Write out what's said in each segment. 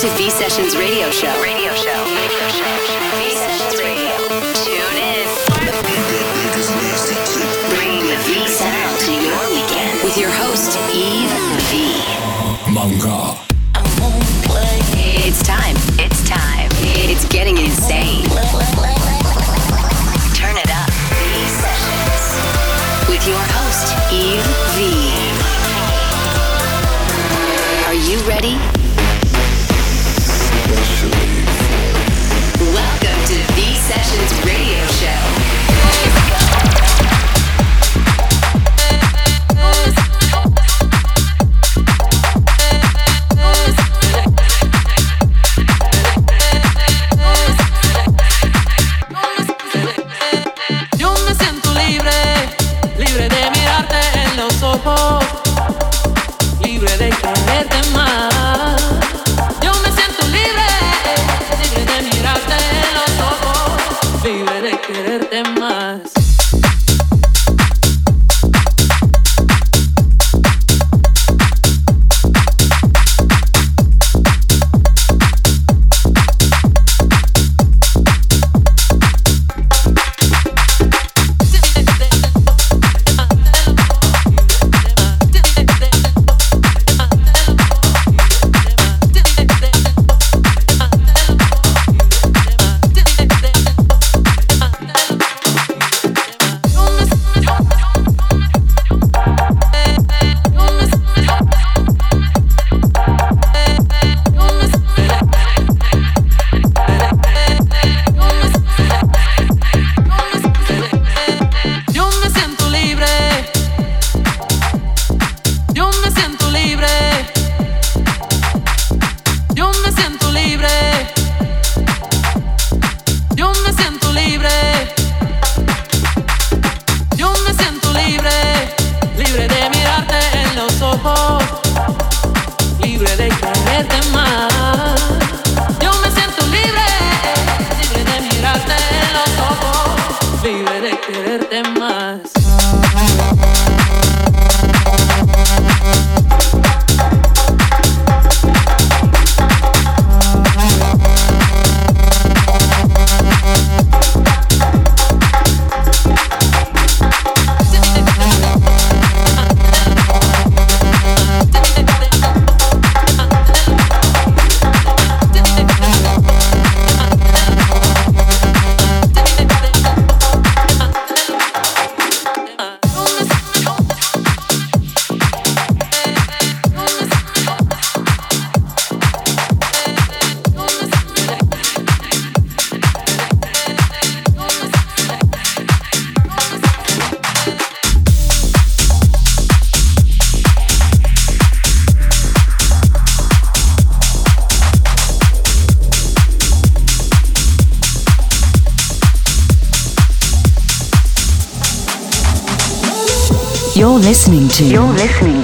to V Sessions Radio Show. Radio Show. Radio Show. V Sessions Radio. Tune in. Bring the V sound to your weekend with your host Yves V. Manga. to. You're listening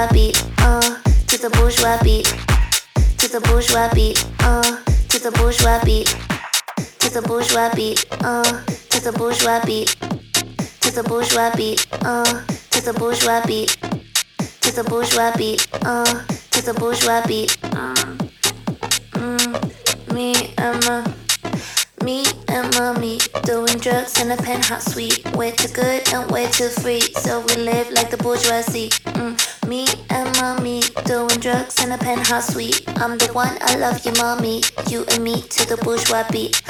bourgeois beat, uh, to the bourgeois beat, to the bourgeois beat, uh, to the bourgeois beat, to the bourgeois beat, uh, to the bourgeois beat, to the bourgeois beat, uh, to the bourgeois beat, to the bourgeois beat, uh, to the bourgeois beat, uh, mm, me and my me and mommy doing drugs in a penthouse suite. Way too good and way too free, so we live like the bourgeoisie. Mm. Me and mommy doing drugs in a penthouse suite. I'm the one, I love you, mommy. You and me to the bourgeois beat.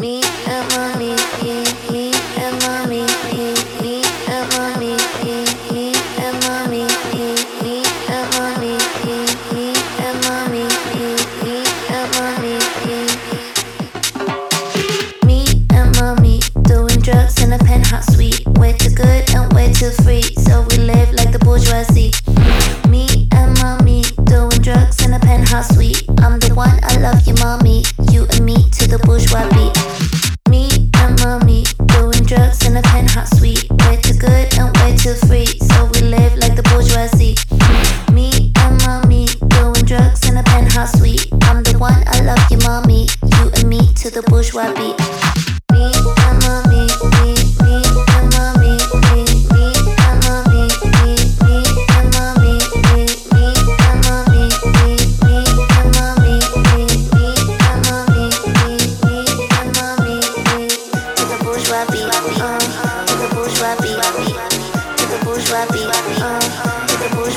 Me and mommy, me, me and mommy, me, me suite. Way too good and way too free, so we live like the bourgeoisie. Me and mommy doing drugs in a penthouse suite. I'm the one, I love you, mommy. You and me to the bourgeois beat. Me and mommy doing drugs in a penthouse suite. Way too good and way too free, so we live like the bourgeoisie. Me and mommy doing drugs in a penthouse suite. I'm the one, I love you, mommy. You and me to the bourgeois beat.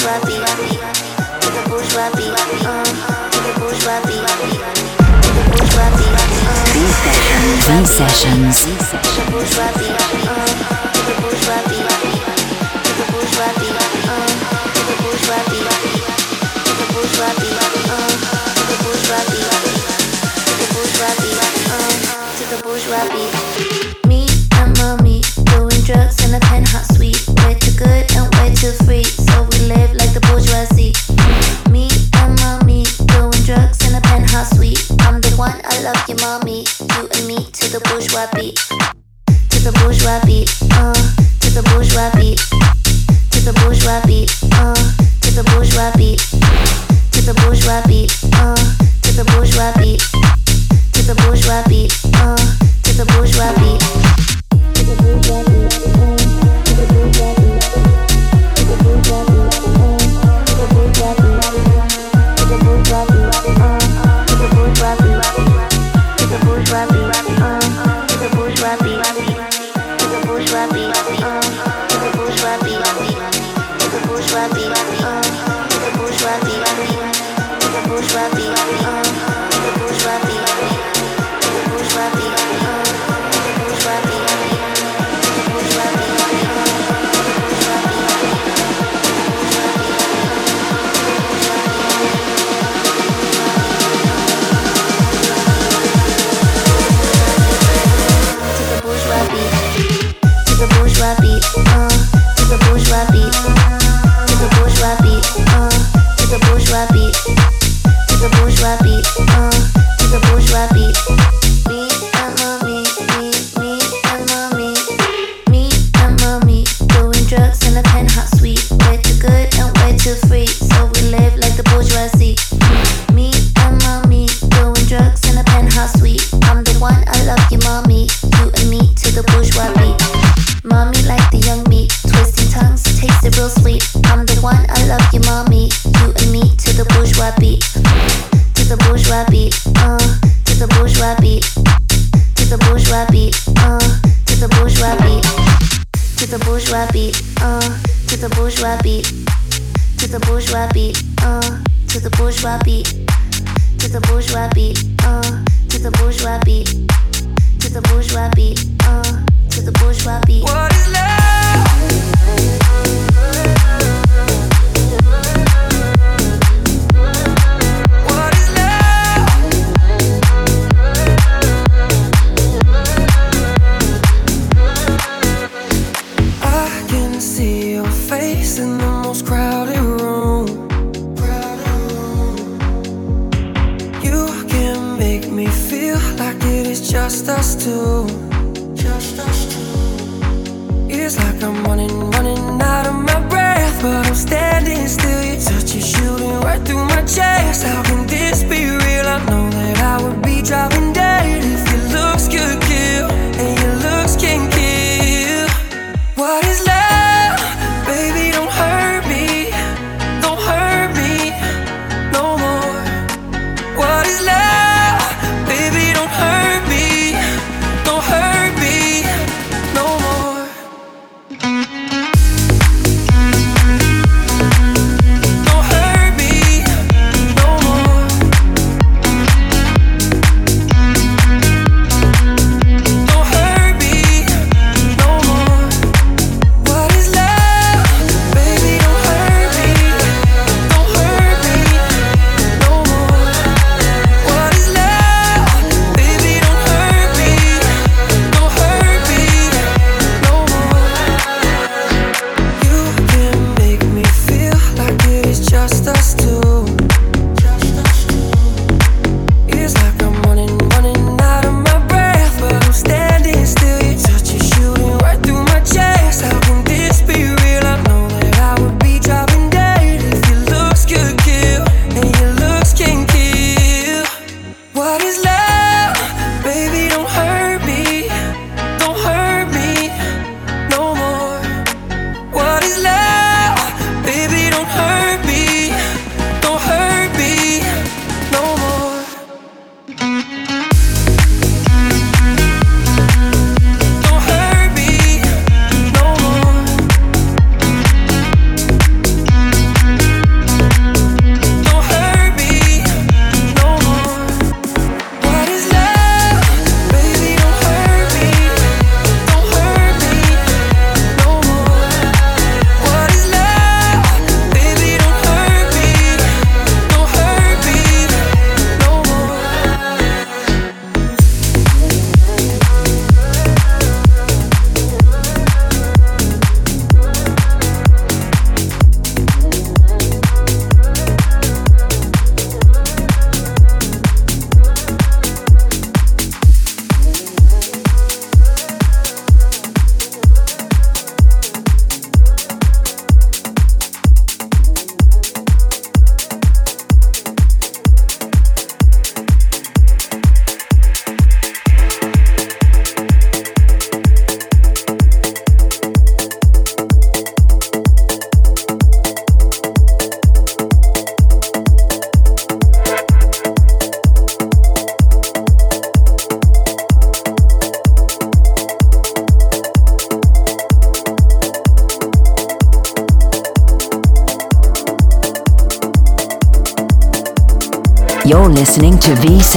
Bourgeois uh, uh. Sessions. Uh,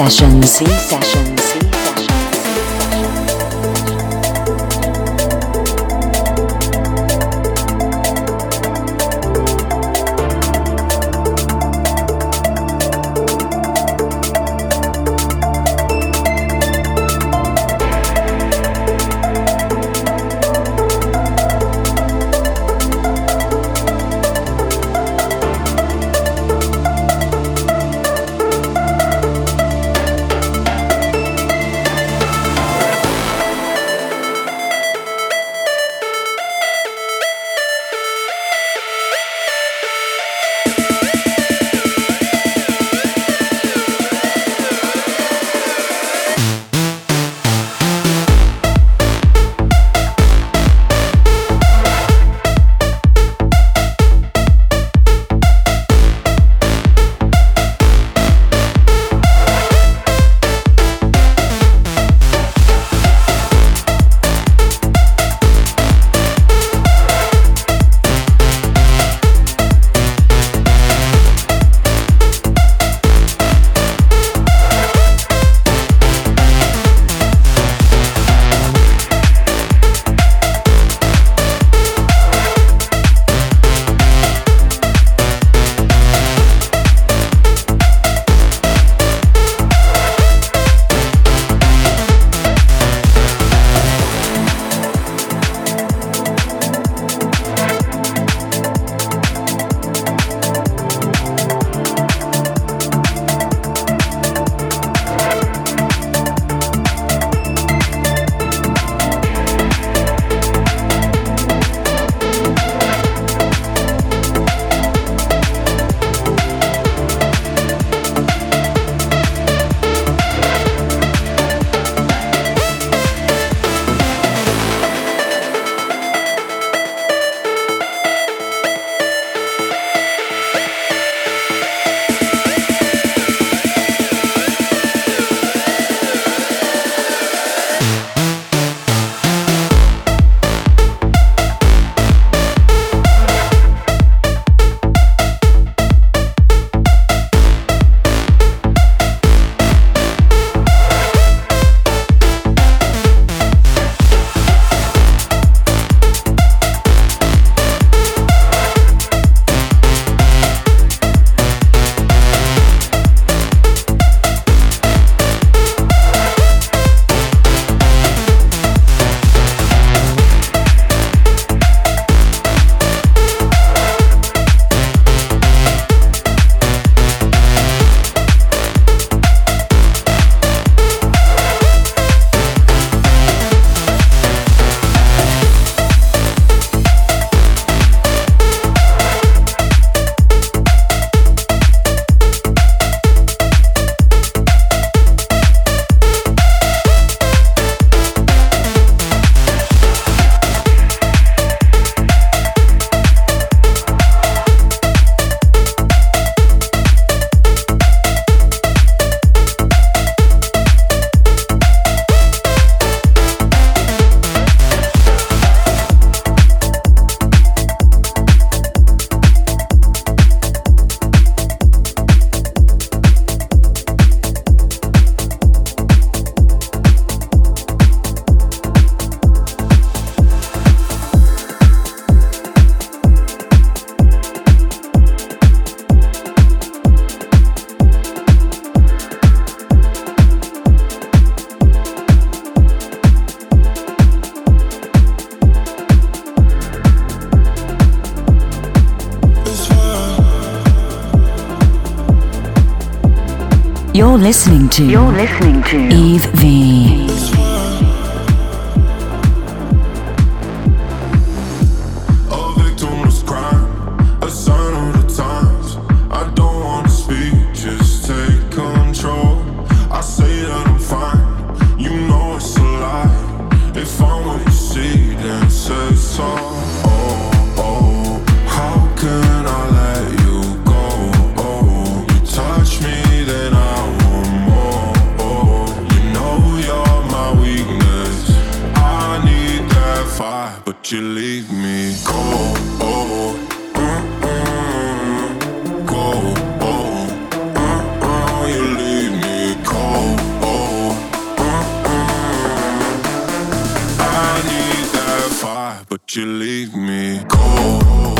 Sessions. V Sessions. Listening but you leave me cold.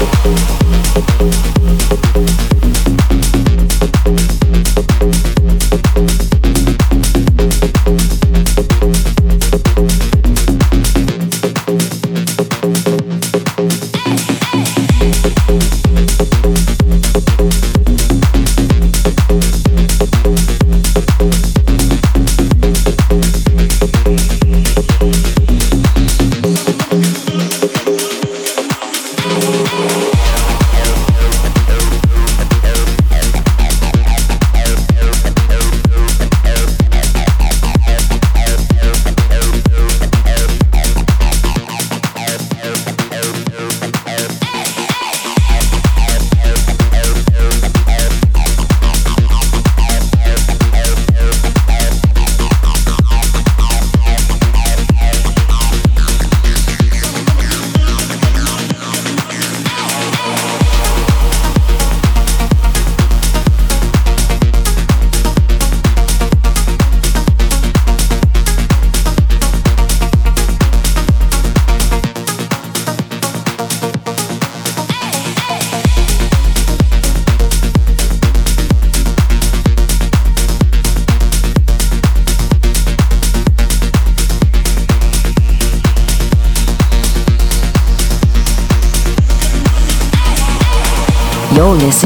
フフフフ。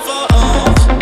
never off.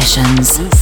sessions.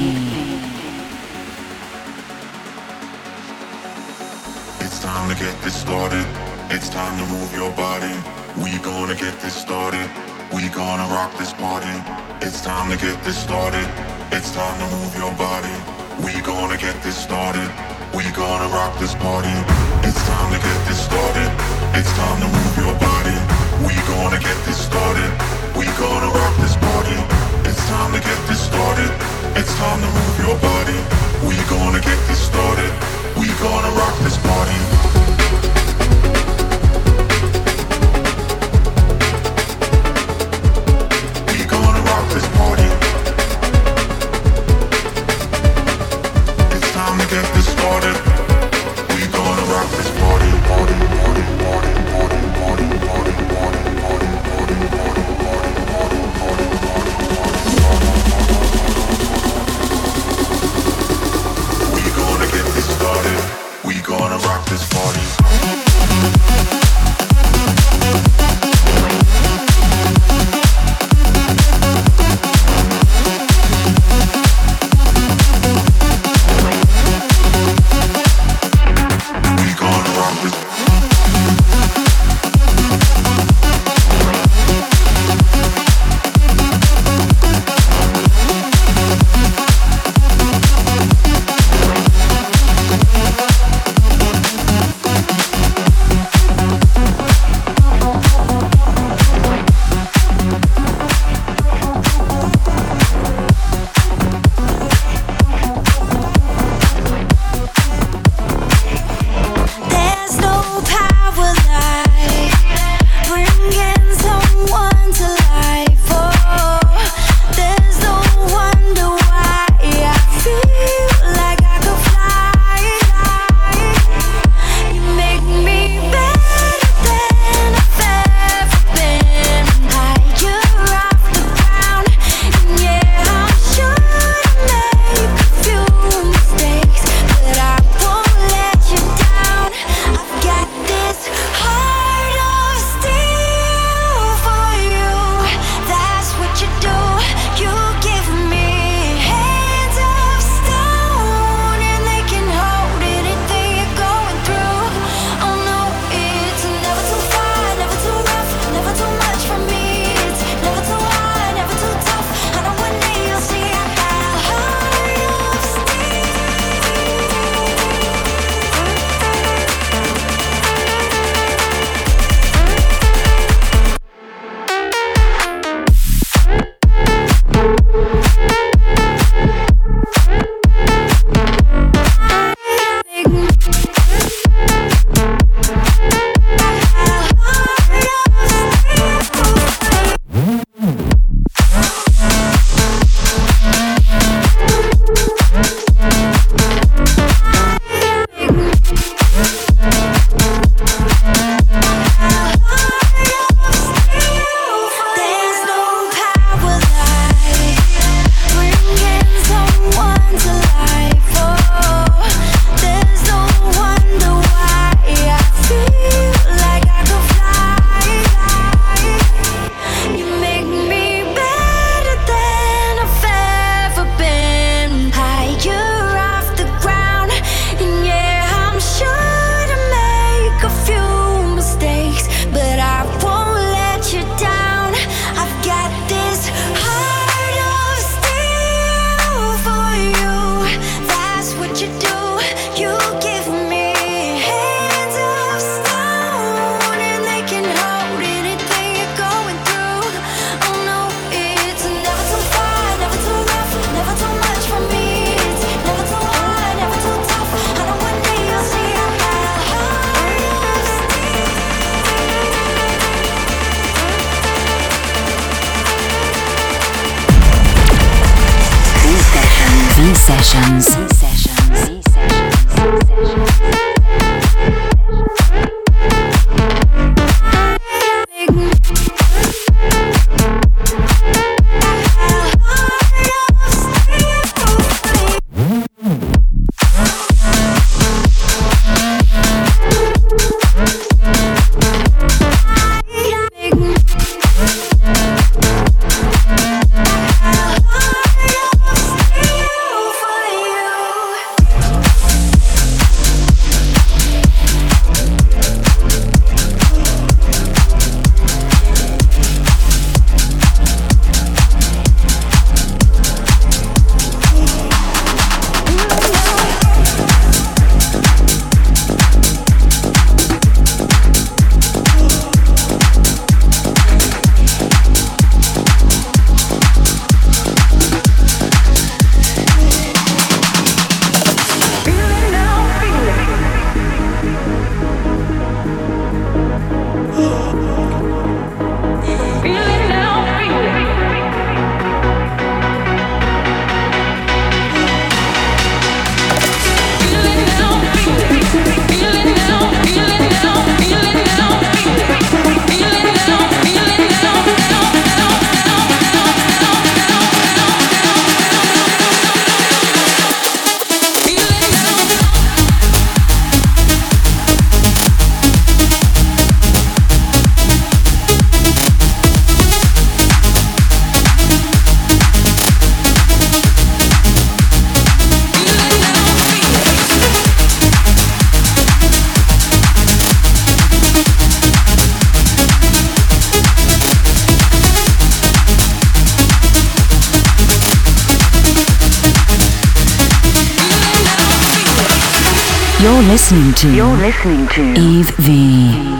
You're listening to Yves V.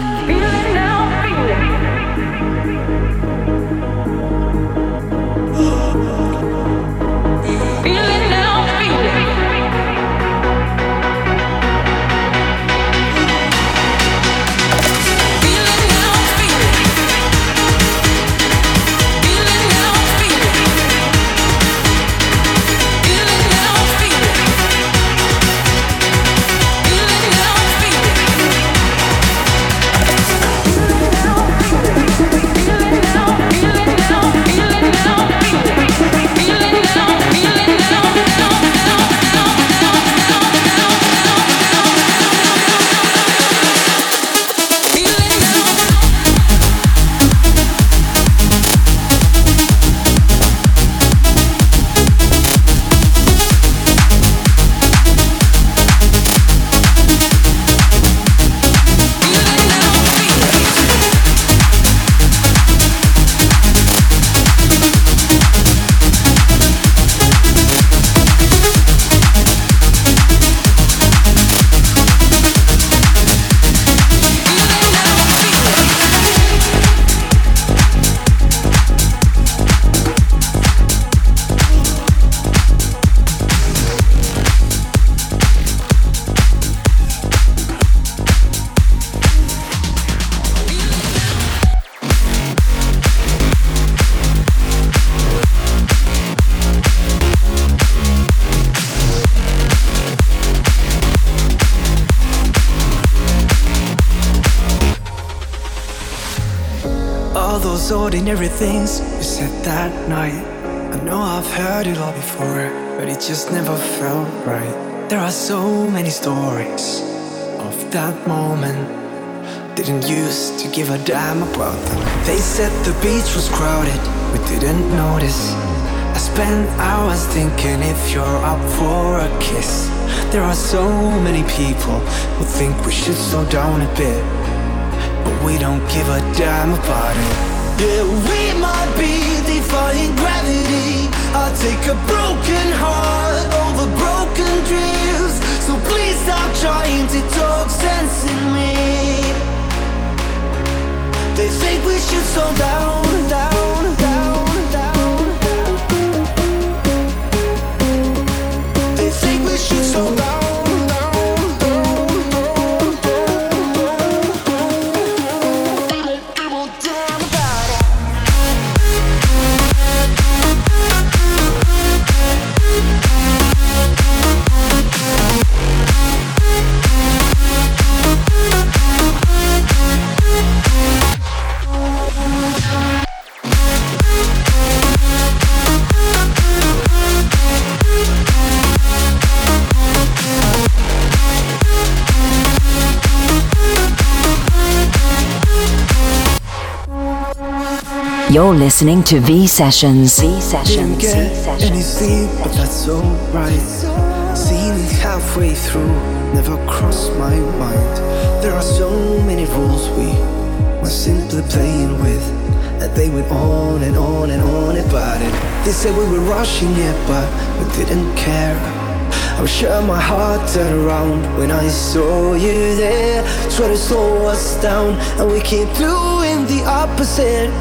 a damn about them. They said the beach was crowded, we didn't notice. I spent hours thinking if you're up for a kiss. There are so many people who think we should slow down a bit, but we don't give a damn about it. Yeah, we might be defying gravity. I'll take a broken heart over broken dreams. So please stop trying to talk sense in me. They think we should slow down, down. You're listening to V Sessions. V Sessions. Didn't get any sleep, but that's alright. Seeing it halfway through never crossed my mind. There are so many rules we were simply playing with. That they went on and on and on about it. They said we were rushing it, but we didn't care. I'm sure my heart turned around when I saw you there. Try to slow us down, and we keep doing the opposite.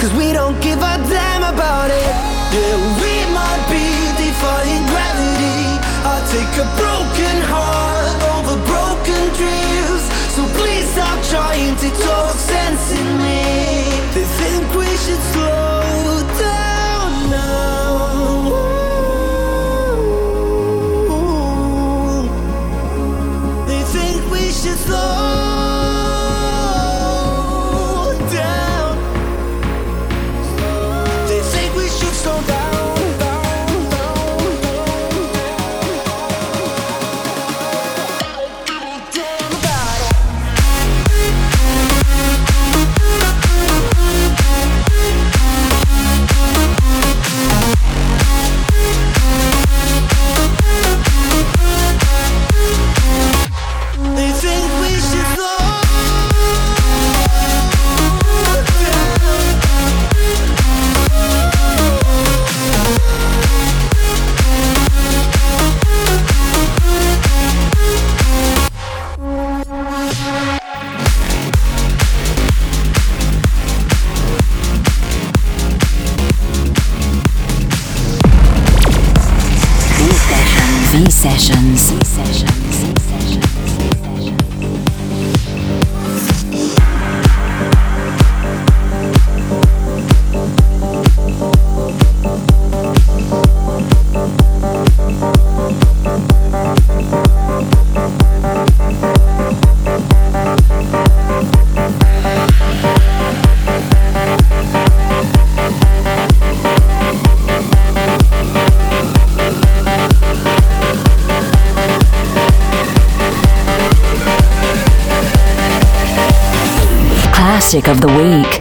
Cause we don't give a damn about it. Yeah, we might be defying gravity. I'll take a broken heart over broken dreams. So please stop trying to talk sense in me. They think we should slow of. The week.